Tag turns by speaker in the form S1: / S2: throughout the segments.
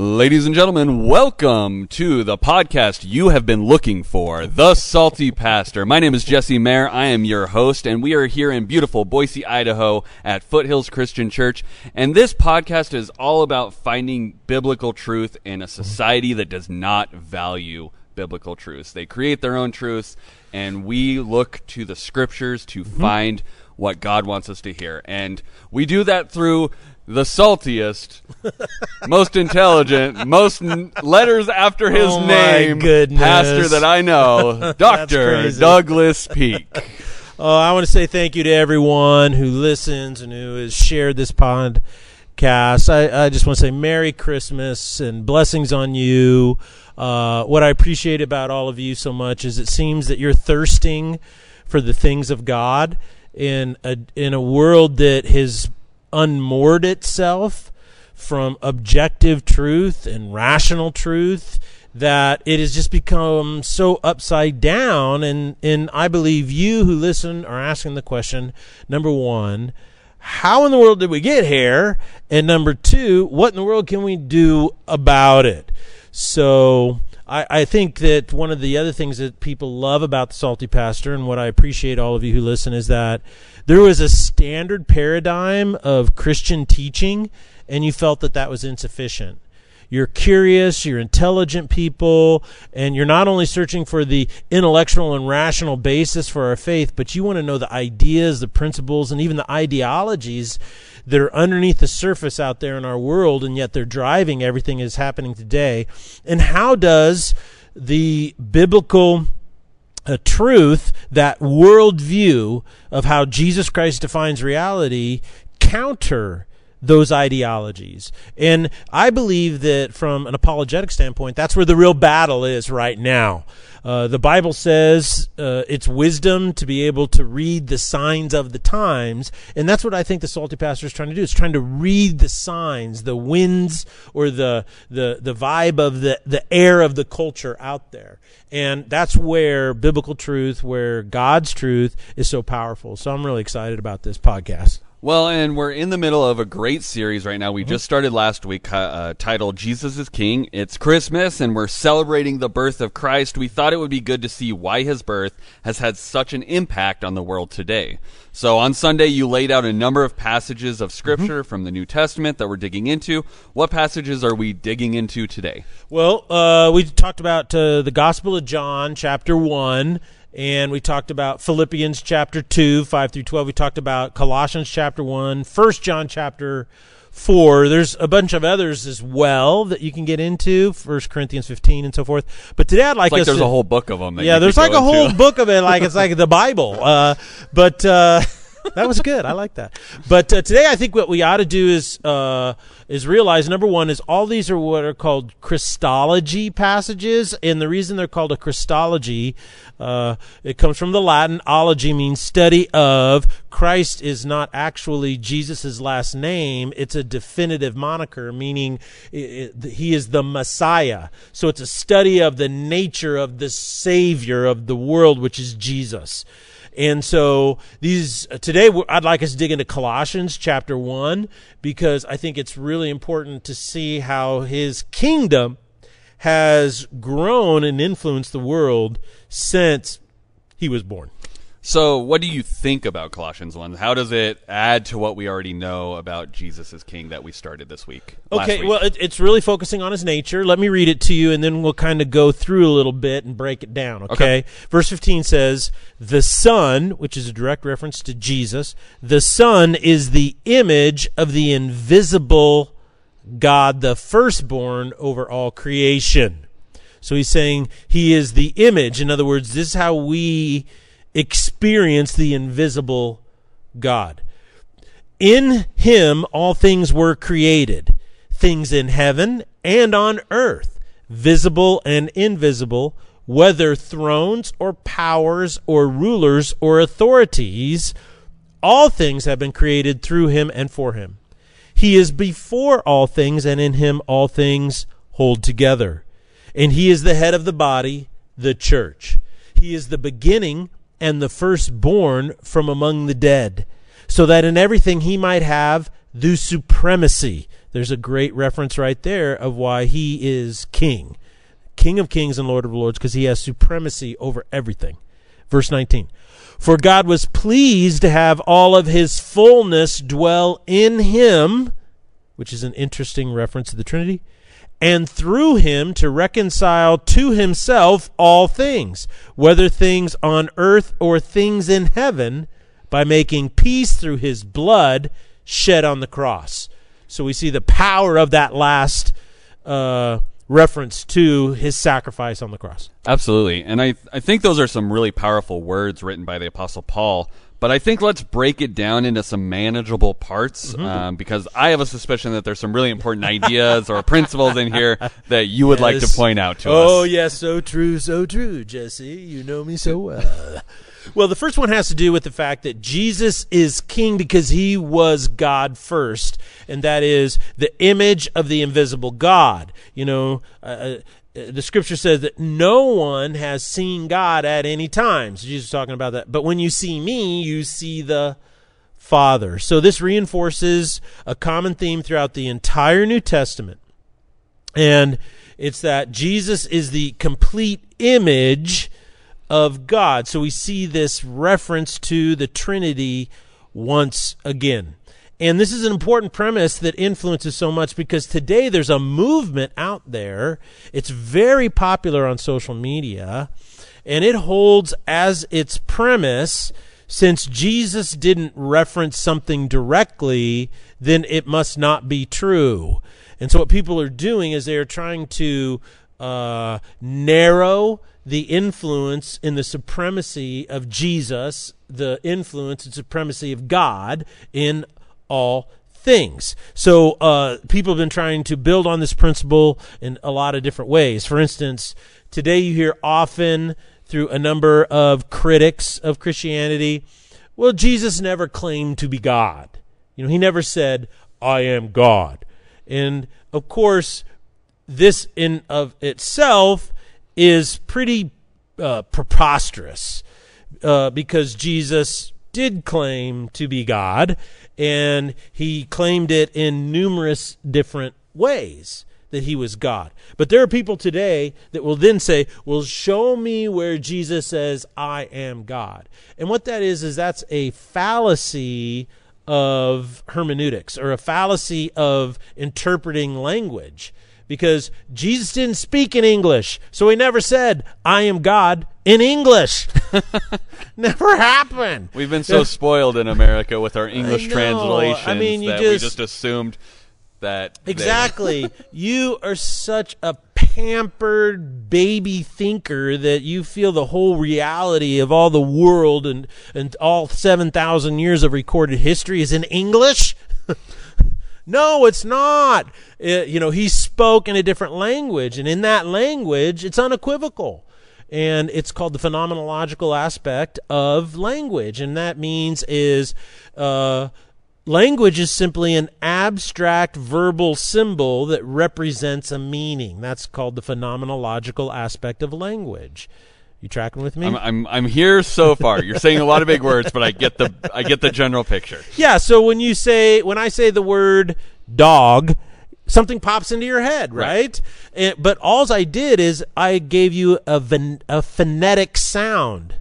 S1: Ladies and gentlemen, welcome to the podcast you have been looking for, The Salty Pastor. My name is Jesse Mayer. I am your host, and we are here in beautiful Boise, Idaho at Foothills Christian Church. And this podcast is all about finding biblical truth in a society that does not value biblical truths. They create their own truths, and we look to the scriptures to mm-hmm. find what God wants us to hear. And we do that through the saltiest, most intelligent, most n- letters after his
S2: Oh
S1: name pastor that I know, Dr. Douglas Peak.
S2: Oh, I want to say thank you to everyone who listens and who has shared this podcast. I, I just want to say Merry Christmas and blessings on you. Uh, what I appreciate about all of you so much is it seems that you're thirsting for the things of God in a in a world that has unmoored itself from objective truth and rational truth that it has just become so upside down. And and I believe you who listen are asking the question number 1 how in the world did we get here? And number 2 what in the world can we do about it? So I, I think that one of the other things that people love about the Salty Pastor, and what I appreciate all of you who listen, is that there was a standard paradigm of Christian teaching, and you felt that that was insufficient. You're curious, you're intelligent people, and you're not only searching for the intellectual and rational basis for our faith, but you want to know the ideas, the principles, and even the ideologies that are underneath the surface out there in our world, and yet they're driving everything that's happening today. And how does the biblical a truth, that worldview of how Jesus Christ defines reality, counter those ideologies. And I believe that from an apologetic standpoint, that's where the real battle is right now. Uh, the Bible says uh, it's wisdom to be able to read the signs of the times, and that's what I think the salty pastor is trying to do. It's trying to read the signs, the winds, or the the the vibe of the the air of the culture out there, and that's where biblical truth, where God's truth is so powerful. So I'm really excited about this podcast.
S1: Well, and we're in the middle of a great series right now. We
S2: Mm-hmm.
S1: just started last week, uh, titled "Jesus is King." It's Christmas, and we're celebrating the birth of Christ. We thought it would be good to see why His birth has had such an impact on the world today. So on Sunday, you laid out a number of passages of Scripture
S2: Mm-hmm.
S1: from the New Testament that we're digging into. What passages are we digging into today?
S2: Well, uh, we talked about uh, the Gospel of John, chapter 1, and we talked about Philippians chapter 2, 5 through 12. We talked about Colossians chapter 1, 1 John chapter 4. There's a bunch of others as well that you can get into, 1 Corinthians 15 and so forth. But today I'd like
S1: It's like there's
S2: to,
S1: a whole book of them.
S2: Yeah, there's like a whole book of it, like it's like the Bible. Uh, but uh, that was good. I like that. But uh, today, I think what we ought to do is uh, is realize number one is all these are what are called Christology passages, and the reason they're called a Christology, uh, it comes from the Latin ology means study of. Christ is not actually Jesus' last name; it's a definitive moniker, meaning i i he is the Messiah. So it's a study of the nature of the Savior of the world, which is Jesus. And so these uh, today I'd like us to dig into Colossians chapter 1 because I think it's really important to see how his kingdom has grown and influenced the world since he was born.
S1: So, what do you think about Colossians 1? How does it add to what we already know about Jesus as King that we started this week?
S2: Okay,
S1: week?
S2: well, it, it's really focusing on his nature. Let me read it to you, and then we'll kind of go through a little bit and break it down. Okay?
S1: Okay.
S2: Verse 15 says, The Son, which is a direct reference to Jesus, the Son is the image of the invisible God, the firstborn over all creation. So he's saying he is the image. In other words, this is how we experience the invisible God. In him all things were created, things in heaven and on earth, visible and invisible, whether thrones or powers or rulers or authorities, all things have been created through him and for him. He is before all things, and in him all things hold together. And he is the head of the body, the church. He is the beginning and the firstborn from among the dead, so that in everything he might have the supremacy. there's a great reference right there of why he is king, king of kings and lord of lords, because he has supremacy over everything. Verse 19. For God was pleased to have all of his fullness dwell in him, which is an interesting reference to the Trinity, and through him to reconcile to himself all things, whether things on earth or things in heaven, by making peace through his blood shed on the cross. So we see the power of that last uh, reference to his sacrifice on the cross.
S1: Absolutely. And I, I think those are some really powerful words written by the Apostle Paul. But I think let's break it down into some manageable parts
S2: Mm-hmm.
S1: um, because I have a suspicion that there's some really important ideas or principles in here that you would like to point out to
S2: oh,
S1: us.
S2: Oh, yes, so true, so true, Jesse. You know me so well. well, the first one has to do with the fact that Jesus is king because he was God first, and that is the image of the invisible God. You know, uh, uh, Uh, the scripture says that no one has seen God at any time. So Jesus is talking about that. But when you see me, you see the Father. So this reinforces a common theme throughout the entire New Testament. And it's that Jesus is the complete image of God. So we see this reference to the Trinity once again. And this is an important premise that influences so much because today there's a movement out there. It's very popular on social media, and it holds as its premise since Jesus didn't reference something directly, then it must not be true. And so what people are doing is they are trying to uh, narrow the influence in the supremacy of Jesus, the influence and supremacy of God in all things. So uh, people have been trying to build on this principle in a lot of different ways. For instance, today you hear often through a number of critics of Christianity, well, Jesus never claimed to be God. You know, he never said, I am God. And of course, this in of itself is pretty uh, preposterous uh, because Jesus did claim to be God, and he claimed it in numerous different ways that he was God. But there are people today that will then say, Well, show me where Jesus says, I am God. And what that is, is that's a fallacy of hermeneutics or a fallacy of interpreting language because Jesus didn't speak in English. So he never said, I am God in English. never happened.
S1: We've been so spoiled in America with our English
S2: know.
S1: translations
S2: I mean, you
S1: that
S2: just-
S1: we just assumed that
S2: Exactly. you are such a pampered baby thinker that you feel the whole reality of all the world and, and all 7,000 years of recorded history is in English. No, it's not. It- you know, he spoke in a different language, and in that language, it's unequivocal. And it's called the phenomenological aspect of language. And that means is uh, Language is simply an abstract verbal symbol that represents a meaning. That's called the phenomenological aspect of language. You tracking with me?
S1: I'm, I'm I'm here so far. You're saying a lot of big words, but I get the I get the general picture.
S2: yeah, so when you say when I say the word dog, something pops into your head,
S1: Right.
S2: right? But alls I did is I gave you a, ven- a phonetic sound.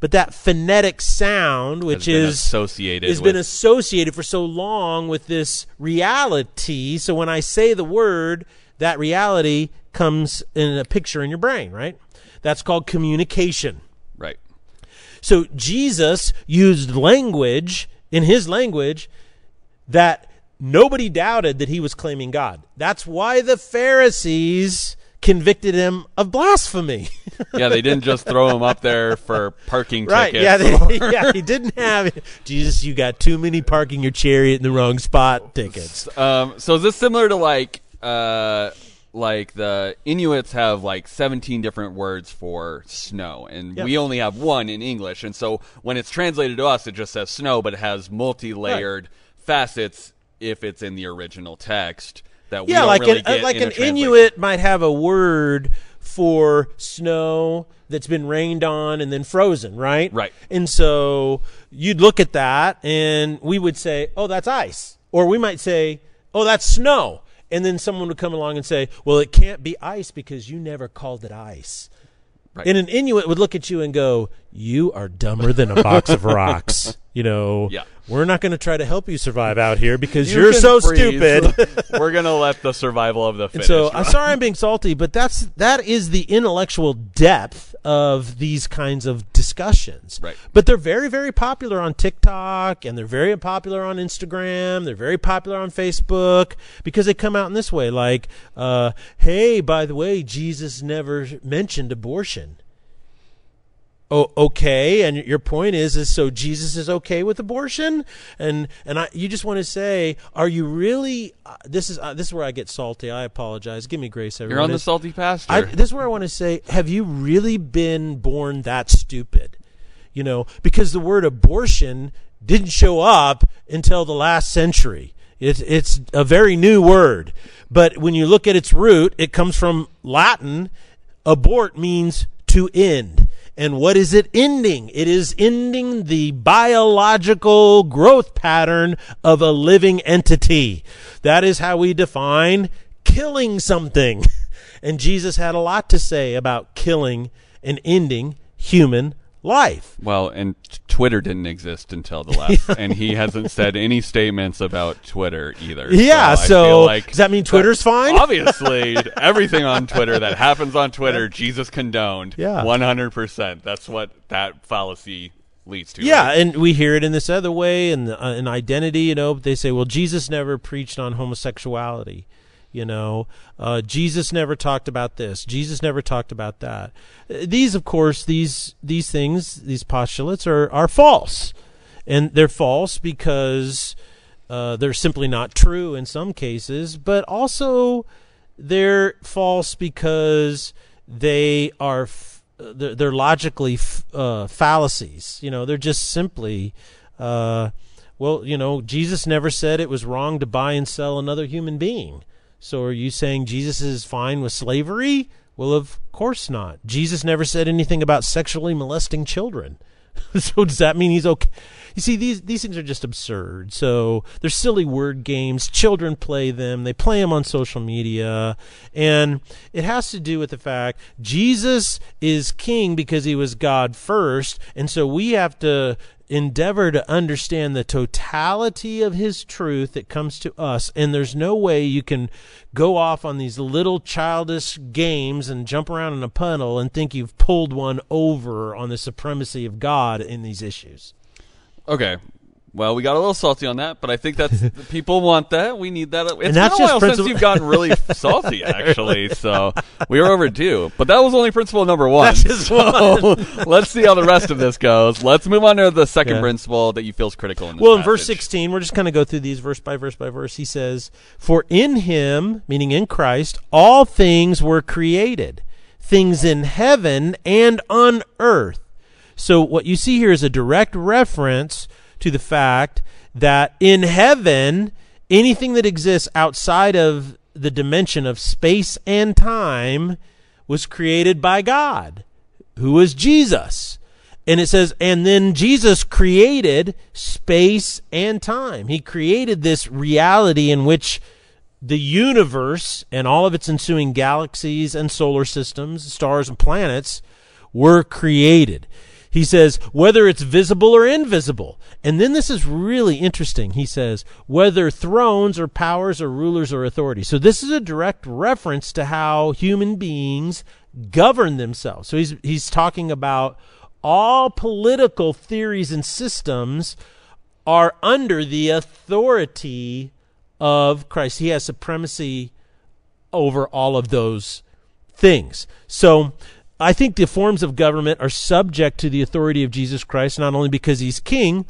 S2: But that phonetic sound, which is
S1: associated
S2: has
S1: with
S2: been associated for so long with this reality. So when I say the word, that reality comes in a picture in your brain, right? That's called communication.
S1: right.
S2: So Jesus used language in his language that nobody doubted that he was claiming God. That's why the Pharisees convicted him of blasphemy.
S1: Yeah, they didn't just throw him up there for parking
S2: right.
S1: tickets.
S2: Yeah, they, yeah, he didn't have Jesus, you got too many parking your chariot in the wrong spot tickets.
S1: Um, so is this similar to like uh, like the Inuits have like 17 different words for snow, and
S2: Yep.
S1: we only have one in English, and so when it's translated to us, it just says snow, but it has multi-layered facets if it's in the original text that we
S2: yeah,
S1: don't
S2: like
S1: really
S2: an uh, like
S1: in
S2: an. Inuit might have a word for snow that's been rained on and then frozen, right?
S1: Right.
S2: And so you'd look at that and we would say, "Oh, that's ice," or we might say, oh, that's snow. And then someone would come along and say, well, it can't be ice because you never called it ice.
S1: Right.
S2: And an Inuit would look at you and go, "You are dumber than a box of rocks." You know,
S1: Yeah.
S2: we're not going to try to help you survive out here because
S1: You
S2: are so
S1: freeze.
S2: stupid.
S1: We're gonna let the survival of the fittest.
S2: so I'm sorry I'm being salty, but that's that is the intellectual depth of these kinds of discussions.
S1: Right.
S2: But they're very, very popular on TikTok and they're very popular on Instagram. They're very popular on Facebook because they come out in this way, like, uh, "Hey, by the way, Jesus never mentioned abortion." Oh, okay. And your point is, is so Jesus is okay with abortion, and and I, you just want to say, are you really? Uh, this is uh, this is where I get salty. I apologize. Give me grace, everyone.
S1: You're on the salty pastor.
S2: I, this is where I want to say, have you really been born that stupid? You know, because the word abortion didn't show up until the last century. It's it's a very new word, but when you look at its root, it comes from Latin. Abort means to end. And what is it ending? It is ending the biological growth pattern of a living entity. That is how we define killing something. And Jesus had a lot to say about killing and ending human life.
S1: well, and t- Twitter didn't exist until the last, and he hasn't said any statements about Twitter either.
S2: Yeah, so
S1: feel like
S2: does that mean Twitter's fine?
S1: Obviously, everything on Twitter that happens on Twitter, Jesus condoned.
S2: Yeah.
S1: one hundred percent. That's what that fallacy leads to.
S2: Yeah,
S1: right?
S2: and we hear it in this other way, and uh, in identity. You know, they say, "Well, Jesus never preached on homosexuality." You know, uh, Jesus never talked about this. Jesus never talked about that. Uh, These, of course, these these things, these postulates are are false, and they're false because uh, they're simply not true in some cases, but also they're false because they are f- they're, they're logically f- uh, fallacies. You know, they're just simply. Uh, well, you know, Jesus never said it was wrong to buy and sell another human being. So are you saying Jesus is fine with slavery? Well, of course not. Jesus never said anything about sexually molesting children. so does that mean he's okay? You see, these these things are just absurd. So they're silly word games. Children play them. They play them on social media, and it has to do with the fact Jesus is king because he was God first, and so we have to endeavor to understand the totality of his truth that comes to us and there's no way you can go off on these little childish games and jump around in a puddle and think you've pulled one over on the supremacy of God in these issues.
S1: Okay. Well, we got a little salty on that, but I think that's people want that. We need that. It's
S2: that's
S1: been a while
S2: principle-
S1: since you've gotten really salty, actually. So we were overdue. But that was only principle number one. So let's see how the rest of this goes. Let's move on to the second
S2: Yeah.
S1: principle that you feel is critical in this
S2: Well, in verse 16, we're just going to go through these verse by verse by verse. He says, For in him, meaning in Christ, all things were created, things in heaven and on earth. So what you see here is a direct reference to the fact that in heaven, anything that exists outside of the dimension of space and time was created by God, who is Jesus. And it says, and then Jesus created space and time. He created this reality in which the universe and all of its ensuing galaxies and solar systems, stars and planets were created. He says, whether it's visible or invisible. And then this is really interesting. He says, whether thrones or powers or rulers or authorities. So this is a direct reference to how human beings govern themselves. So he's, he's talking about all political theories and systems are under the authority of Christ. He has supremacy over all of those things. So I think the forms of government are subject to the authority of Jesus Christ, not only because he's king,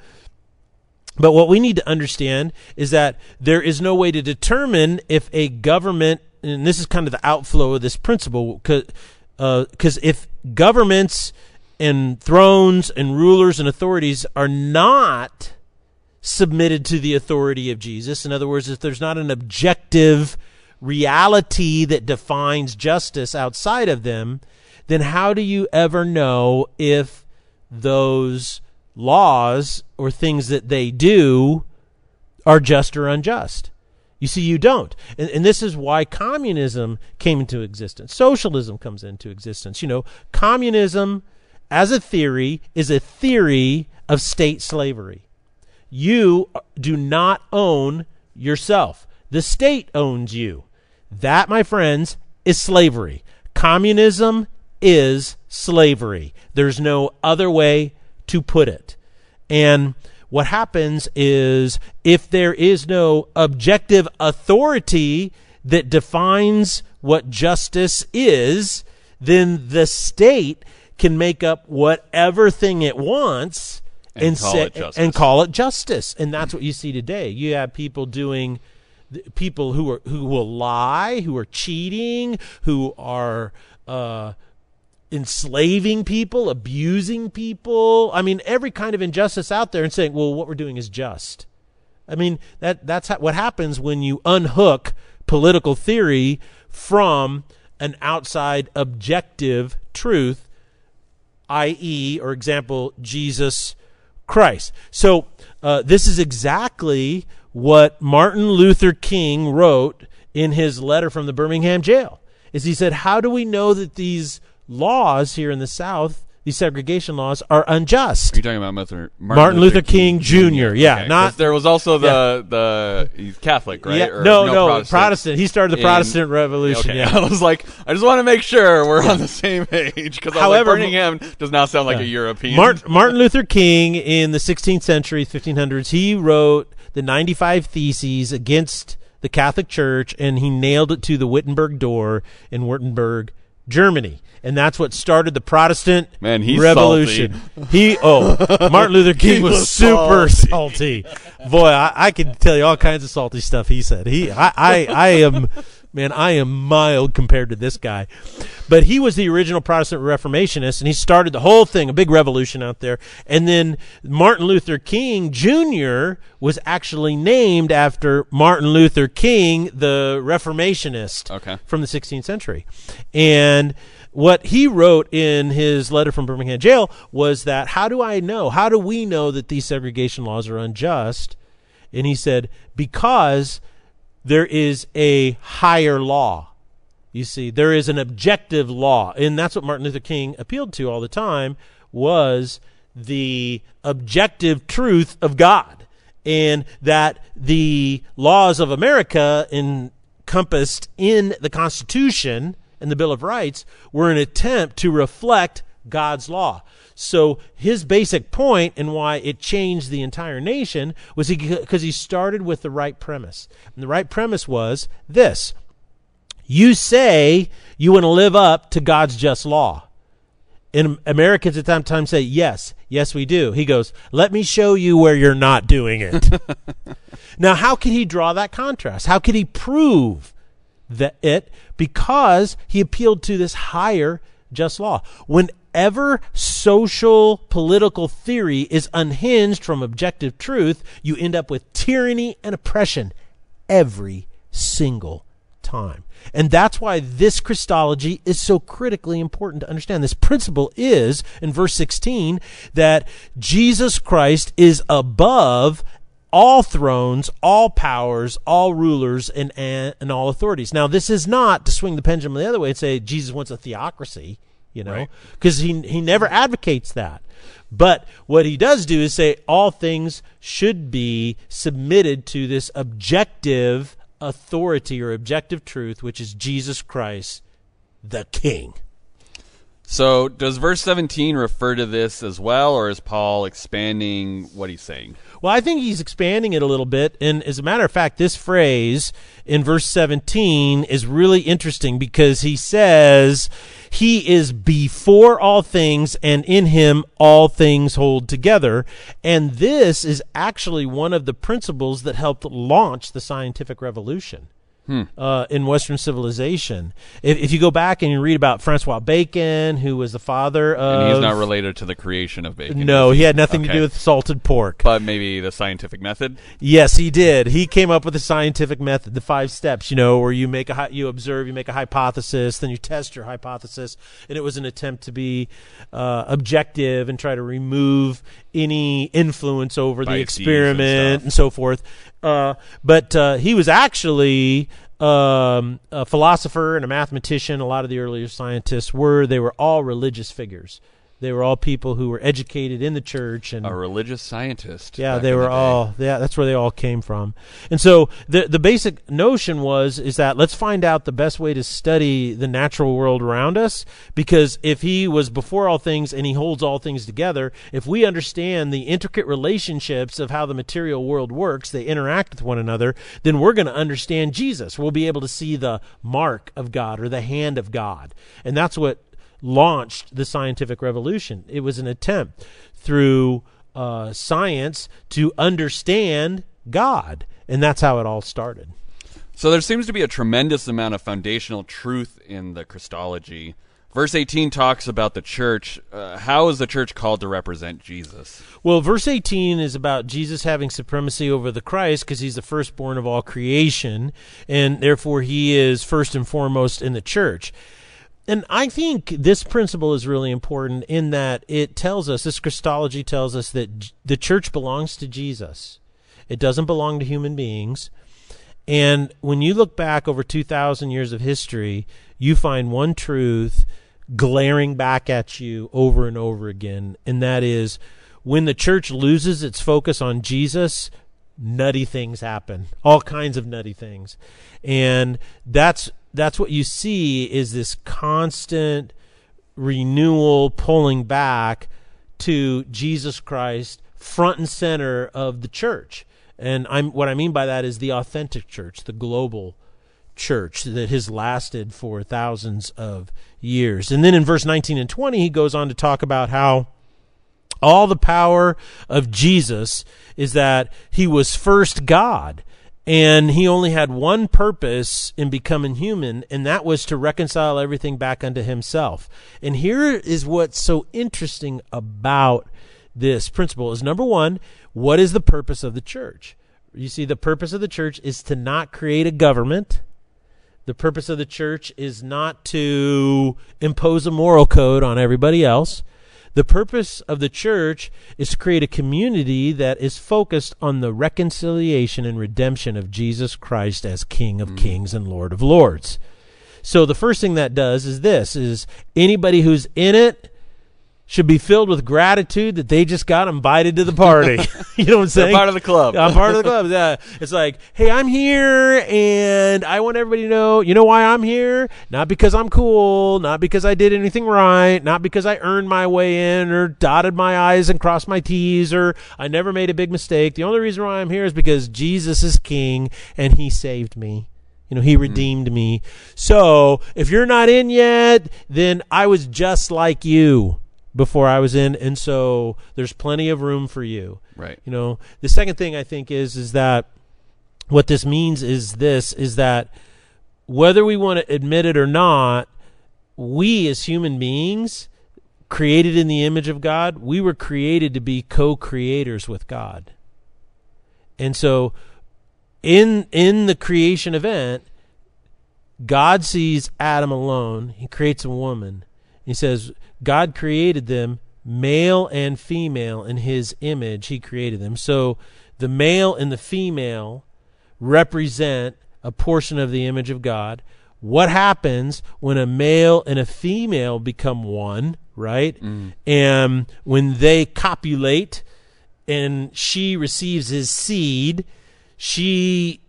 S2: but what we need to understand is that there is no way to determine if a government, and this is kind of the outflow of this principle, because uh, if governments and thrones and rulers and authorities are not submitted to the authority of Jesus, in other words, if there's not an objective reality that defines justice outside of them, then how do you ever know if those laws or things that they do are just or unjust? You see, you don't. And, and this is why communism came into existence. Socialism comes into existence. You know, communism as a theory is a theory of state slavery. You do not own yourself, the state owns you. That, my friends, is slavery. Communism is slavery. There's no other way to put it. And what happens is if there is no objective authority that defines what justice is, then the state can make up whatever thing it wants
S1: And
S2: and,
S1: call
S2: say-
S1: it justice.
S2: and call it justice. And that's what you see today. You have people doing people who are who will lie, who are cheating, who are uh, enslaving people, abusing people. I mean, every kind of injustice out there, and saying, "Well, what we're doing is just." I mean, that that's how, what happens when you unhook political theory from an outside objective truth, i.e., or example, Jesus Christ. So uh, this is exactly what Martin Luther King wrote in his letter from the Birmingham jail. Is he said, "How do we know that these laws here in the South, these segregation laws, are unjust?"
S1: Are you talking about Martin,
S2: Martin Luther King Jr., yeah,
S1: Okay,
S2: not-
S1: there was also the the he's Catholic, right?
S2: Yeah,
S1: Or
S2: no, no, Protestant.
S1: Protestant.
S2: He started the
S1: in-
S2: Protestant Revolution.
S1: Okay,
S2: Yeah.
S1: I was like, I just want to make sure we're on the same page because
S2: However,
S1: Birmingham does not sound like a European.
S2: Mart- Martin Luther King in the 16th century, 1500s, he wrote the 95 Theses against the Catholic Church, and he nailed it to the Wittenberg door in Wittenberg, Germany. And that's what started the Protestant
S1: Man, he's
S2: Revolution. He oh, Martin Luther King was,
S1: was
S2: super salty. Boy, I, I can tell you all kinds of salty stuff he said. He, I, I, I am, man, I am mild compared to this guy. But he was the original Protestant Reformationist, and he started the whole thing, a big revolution out there. And then Martin Luther King Jr. was actually named after Martin Luther King, the Reformationist
S1: Okay.
S2: from the 16th century. And what he wrote in his letter from Birmingham jail was that how do I know? How do we know that these segregation laws are unjust? And he said, because there is a higher law. You see, there is an objective law, and that's what Martin Luther King appealed to all the time was the objective truth of God, and that the laws of America encompassed in the Constitution and the Bill of Rights were an attempt to reflect God's law. So his basic point and why it changed the entire nation was because he started with the right premise. And the right premise was this you say you want to live up to God's just law. And Americans at that time say, yes, yes, we do. He goes, let me show you where you're not doing it. now, how could he draw that contrast? How could he prove that it? Because he appealed to this higher just law. Whenever social political theory is unhinged from objective truth, you end up with tyranny and oppression every single time. And that's why this Christology is so critically important to understand. This principle is, in verse 16, that Jesus Christ is above all thrones, all powers, all rulers, and, and, and all authorities. Now, this is not to swing the pendulum the other way and say Jesus wants a theocracy, you know,
S1: Right.
S2: because he, he never advocates that. But what he does do is say all things should be submitted to this objective authority or objective truth, which is Jesus Christ, the King.
S1: So, does verse 17 refer to this as well, or is Paul expanding what he's saying?
S2: Well, I think he's expanding it a little bit. And as a matter of fact, this phrase in verse 17 is really interesting because he says, He is before all things, and in him all things hold together. And this is actually one of the principles that helped launch the scientific revolution. Uh, in Western civilization, if, if you go back and you read about Francois Bacon, who was the father of,
S1: And he's not related to the creation of bacon.
S2: no,
S1: is
S2: he had nothing to do with salted pork.
S1: But maybe the scientific method.
S2: Yes, he did. He came up with the scientific method, the five steps, you know, where you make a you observe, you make a hypothesis, then you test your hypothesis, and it was an attempt to be uh, objective and try to remove any influence over the
S1: Biases and
S2: experiment
S1: stuff.
S2: and so forth. Uh, but uh, he was actually um, a philosopher and a mathematician. A lot of the earlier scientists were. They were all religious figures. They were all people who were educated in the church and
S1: A religious scientist.
S2: yeah, they were
S1: the
S2: all yeah, that's where they all came from. And so the the basic notion was is that let's find out the best way to study the natural world around us because if he was before all things and he holds all things together, if we understand the intricate relationships of how the material world works, they interact with one another, then we're going to understand Jesus. We'll be able to see the mark of God or the hand of God. And that's what launched the scientific revolution. It was an attempt through uh, science to understand God, and that's how it all started.
S1: So there seems to be a tremendous amount of foundational truth in the Christology. Verse 18 talks about the church. Uh, how is the church called to represent Jesus?
S2: Well, verse 18 is about Jesus having supremacy over the Christ because he's the firstborn of all creation, and therefore he is first and foremost in the church. And I think this principle is really important in that it tells us, this Christology tells us that the church belongs to Jesus. It doesn't belong to human beings. And when you look back over 2,000 years of history, you find one truth glaring back at you over and over again, and that is when the church loses its focus on Jesus, nutty things happen. All kinds of nutty things. And that's that's what you see is this constant renewal pulling back to Jesus Christ front and center of the church. And I'm what I mean by that is the authentic church, the global church that has lasted for thousands of years. And then in verse 19 and 20 he goes on to talk about how all the power of Jesus is that he was first God and he only had one purpose in becoming human, and that was to reconcile everything back unto himself. And here is what's so interesting about this principle is number one, what is the purpose of the church? You see, the purpose of the church is to not create a government. The purpose of the church is not to impose a moral code on everybody else. The purpose of the church is to create a community that is focused on the reconciliation and redemption of Jesus Christ as King of mm. Kings and Lord of Lords. So the first thing that does is this is anybody who's in it should be filled with gratitude that they just got invited to the party. you know what I'm
S1: They're
S2: saying?
S1: part of the club.
S2: I'm part of the club. Yeah. It's like, hey, I'm here and I want everybody to know, you know why I'm here? Not because I'm cool, not because I did anything right, not because I earned my way in or dotted my I's and crossed my T's or I never made a big mistake. The only reason why I'm here is because Jesus is king and he saved me. You know, he mm-hmm. redeemed me. So if you're not in yet, then I was just like you before I was in. And so there's plenty of room for you.
S1: Right.
S2: You know, the second thing I think is is that what this means is this is that whether we want to admit it or not, we as human beings created in the image of God, we were created to be co-creators with God. And so in in the creation event, God sees Adam alone. He creates a woman. He says, God created them male and female in his image. He created them. So the male and the female represent a portion of the image of God. What happens when a male and a female become one, right? Mm. And when they copulate and she receives his seed, she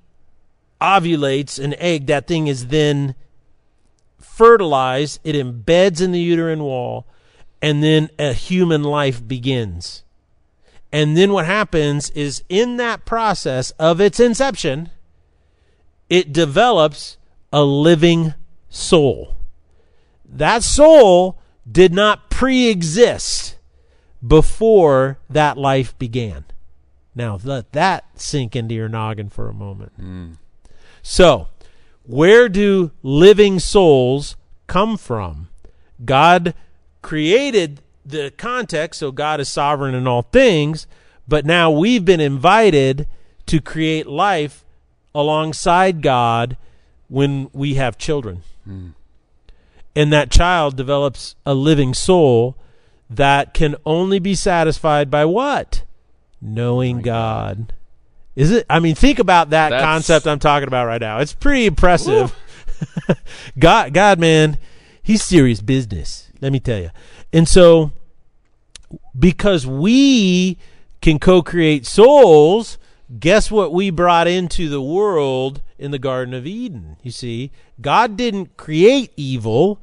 S2: ovulates an egg. That thing is then fertilized, it embeds in the uterine wall, and then a human life begins. And then what happens is in that process of its inception, it develops a living soul. That soul did not pre exist before that life began. Now, let that sink into your noggin for a moment. Hmm. So, where do living souls come from? God created the context, so God is sovereign in all things, but now we've been invited to create life alongside God when we have children. Hmm. And that child develops a living soul that can only be satisfied by what? Knowing God Is it? I mean, think about that
S1: That's-
S2: concept I'm talking about right now. It's pretty impressive. God, God, man, he's serious business. Let me tell you. And so, because we can co-create souls, guess what we brought into the world in the Garden of Eden? You see, God didn't create evil.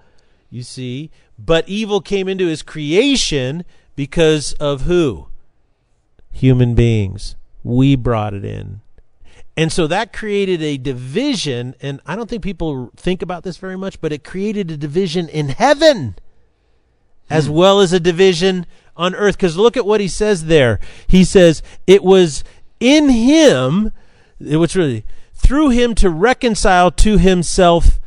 S2: You see, but evil came into His creation because of who? Human beings. We brought it in. And so that created a division, and I don't think people think about this very much, but it created a division in heaven as hmm. well as a division on earth. Because look at what he says there. He says, It was in him, it was really through him to reconcile to himself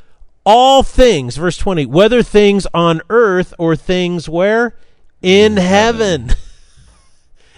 S2: all things. Verse 20, whether things on earth or things where? In heaven.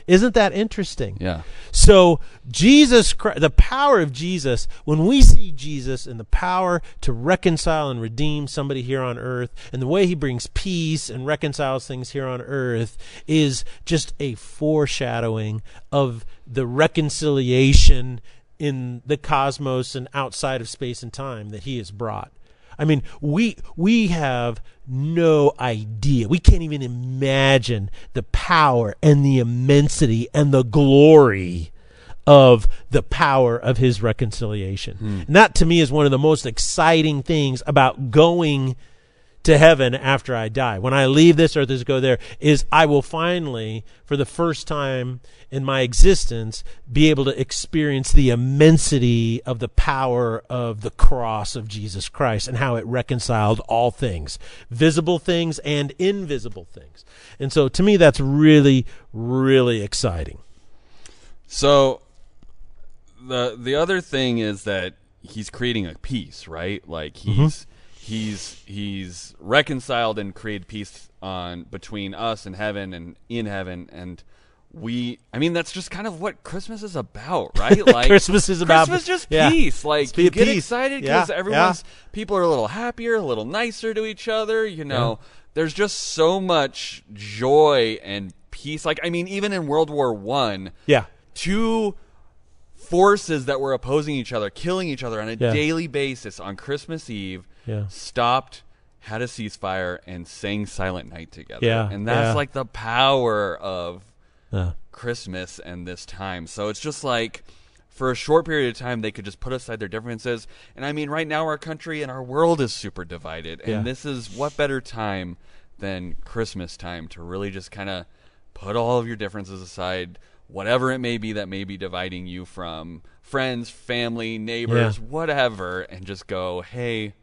S2: Isn't that interesting?
S1: Yeah.
S2: So Jesus Christ, the power of Jesus, when we see Jesus and the power to reconcile and redeem somebody here on earth, and the way he brings peace and reconciles things here on earth is just a foreshadowing of the reconciliation in the cosmos and outside of space and time that he has brought. I mean, we we have no idea. We can't even imagine the power and the immensity and the glory of the power of his reconciliation. Hmm. And that to me is one of the most exciting things about going to heaven after I die. When I leave this earth to go there, is I will finally, for the first time in my existence, be able to experience the immensity of the power of the cross of Jesus Christ and how it reconciled all things, visible things and invisible things. And so to me, that's really, really exciting.
S1: So the the other thing is that he's creating a peace, right? Like mm-hmm. he's he's he's reconciled and created peace on between us and heaven and in heaven and we I mean that's just kind of what Christmas is about, right? Like
S2: Christmas is about-
S1: Christmas just
S2: yeah.
S1: peace. Like you get
S2: peace.
S1: excited
S2: Yeah,
S1: because everyone's people are a little happier, a little nicer to each other, you know. There's just so much joy and peace. Like I mean even in World War 1,
S2: Yeah.
S1: two forces that were opposing each other, killing each other on a
S2: Yeah.
S1: daily basis on Christmas Eve,
S2: Yeah.
S1: stopped, had a ceasefire, and sang Silent Night together.
S2: Yeah,
S1: And that's
S2: yeah.
S1: like the power of
S2: Uh,
S1: Christmas and this time. So it's just like for a short period of time they could just put aside their differences. And I mean right now our country and our world is super divided. And
S2: Yeah.
S1: this is what better time than Christmas time to really just kind of put all of your differences aside, whatever it may be that may be dividing you from friends, family, neighbors,
S2: Yeah.
S1: whatever, and just go, "Hey,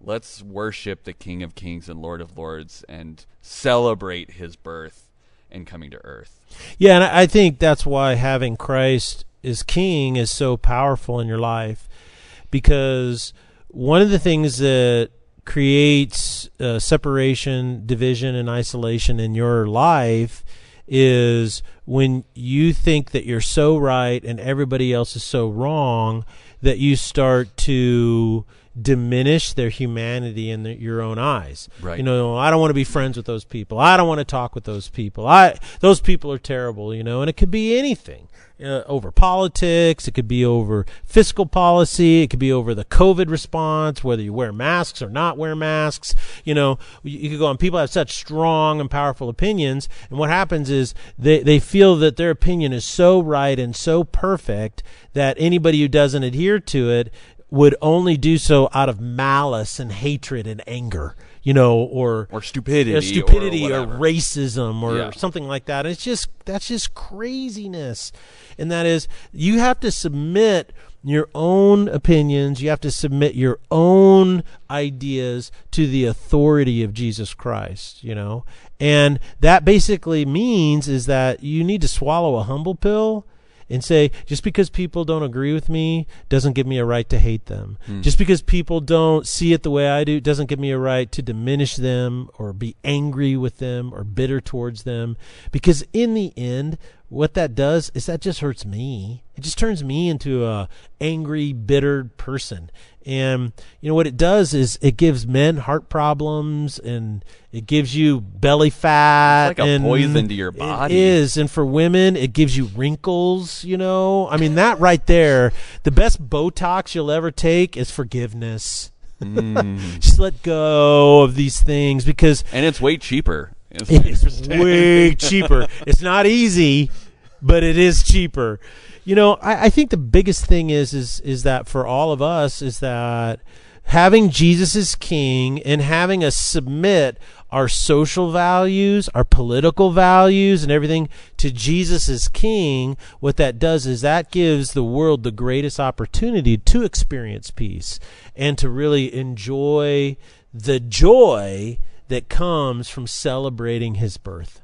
S1: let's worship the King of Kings and Lord of Lords and celebrate his birth and coming to earth."
S2: Yeah, and I think that's why having Christ as King is so powerful in your life, because one of the things that creates uh, separation, division, and isolation in your life is when you think that you're so right and everybody else is so wrong that you start to diminish their humanity in the, your own eyes.
S1: Right.
S2: You know, I don't want to be friends with those people. I don't want to talk with those people. I those people are terrible. You know, and it could be anything. Uh, over politics, it could be over fiscal policy, it could be over the COVID response, whether you wear masks or not wear masks. You know, you, you could go on. People have such strong and powerful opinions, and what happens is they they feel that their opinion is so right and so perfect that anybody who doesn't adhere to it would only do so out of malice and hatred and anger, you know, or
S1: Or stupidity,
S2: or stupidity or,
S1: whatever.
S2: racism or
S1: Yeah.
S2: something like that. It's just that's just craziness, and that is you have to submit your own opinions. You have to submit your own ideas to the authority of Jesus Christ. You know, and that basically means is that you need to swallow a humble pill and say just because people don't agree with me doesn't give me a right to hate them. Hmm. Just because people don't see it the way I do doesn't give me a right to diminish them or be angry with them or bitter towards them because in the end what that does is that just hurts me. It just turns me into a angry, bitter person. And you know what it does is it gives men heart problems and it gives you belly fat.
S1: It's like a
S2: and
S1: poison to your body.
S2: It is, and for women, it gives you wrinkles. You know, I mean that right there. The best Botox you'll ever take is forgiveness.
S1: Mm.
S2: Just let go of these things because
S1: and it's way cheaper. It's
S2: it's way cheaper. It's not easy, but it is cheaper. You know, I, I think the biggest thing is is is that for all of us is that having Jesus as king and having us submit our social values, our political values, and everything to Jesus as king, what that does is that gives the world the greatest opportunity to experience peace and to really enjoy the joy that comes from celebrating his birth.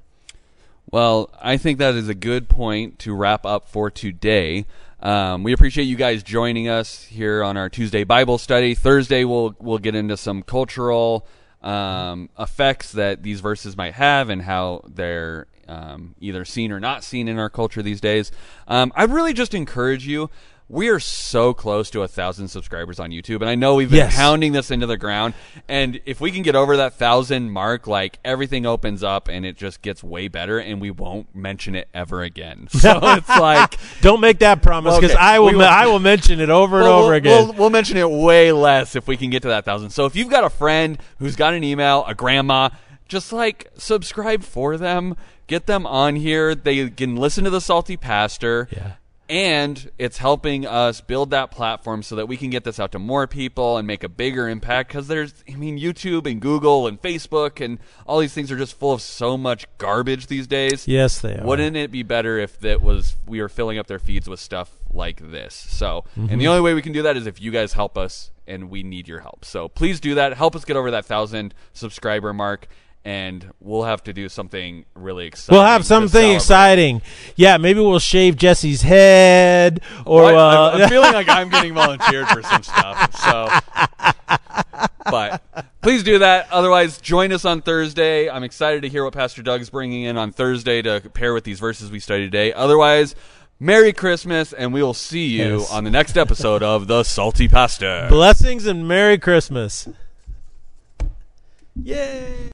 S1: Well, I think that is a good point to wrap up for today. Um, we appreciate you guys joining us here on our Tuesday Bible study. Thursday, we'll we'll get into some cultural um, effects that these verses might have and how they're um, either seen or not seen in our culture these days. Um, I really just encourage you. We are so close to a thousand subscribers on YouTube, and I know we've been
S2: Yes.
S1: pounding this into the ground. And if we can get over that thousand mark, like everything opens up and it just gets way better, and we won't mention it ever again. So it's like
S2: Don't make that promise because
S1: Okay,
S2: I will.
S1: will-
S2: I will mention it over and over
S1: we'll-
S2: again.
S1: We'll, we'll mention it way less if we can get to that thousand. So if you've got a friend who's got an email, a grandma, just like subscribe for them, get them on here. They can listen to the Salty Pastor.
S2: Yeah.
S1: And it's helping us build that platform so that we can get this out to more people and make a bigger impact. Because there's, I mean, YouTube and Google and Facebook and all these things are just full of so much garbage these days.
S2: yes, they are.
S1: Wouldn't it be better if that was we were filling up their feeds with stuff like this? So,
S2: Mm-hmm.
S1: and the only way we can do that is if you guys help us, and we need your help. So please do that. Help us get over that thousand subscriber mark, and we'll have to do something really exciting.
S2: We'll have something exciting. Yeah, maybe we'll shave Jesse's head, or
S1: Well, I-
S2: uh,
S1: I'm, I'm feeling like I'm getting volunteered for some stuff. So, but please do that. Otherwise, join us on Thursday. I'm excited to hear what Pastor Doug's bringing in on Thursday to pair with these verses we studied today. Otherwise, Merry Christmas, and we will see you
S2: Yes.
S1: on the next episode of the Salty Pastor.
S2: blessings and Merry Christmas. Yay!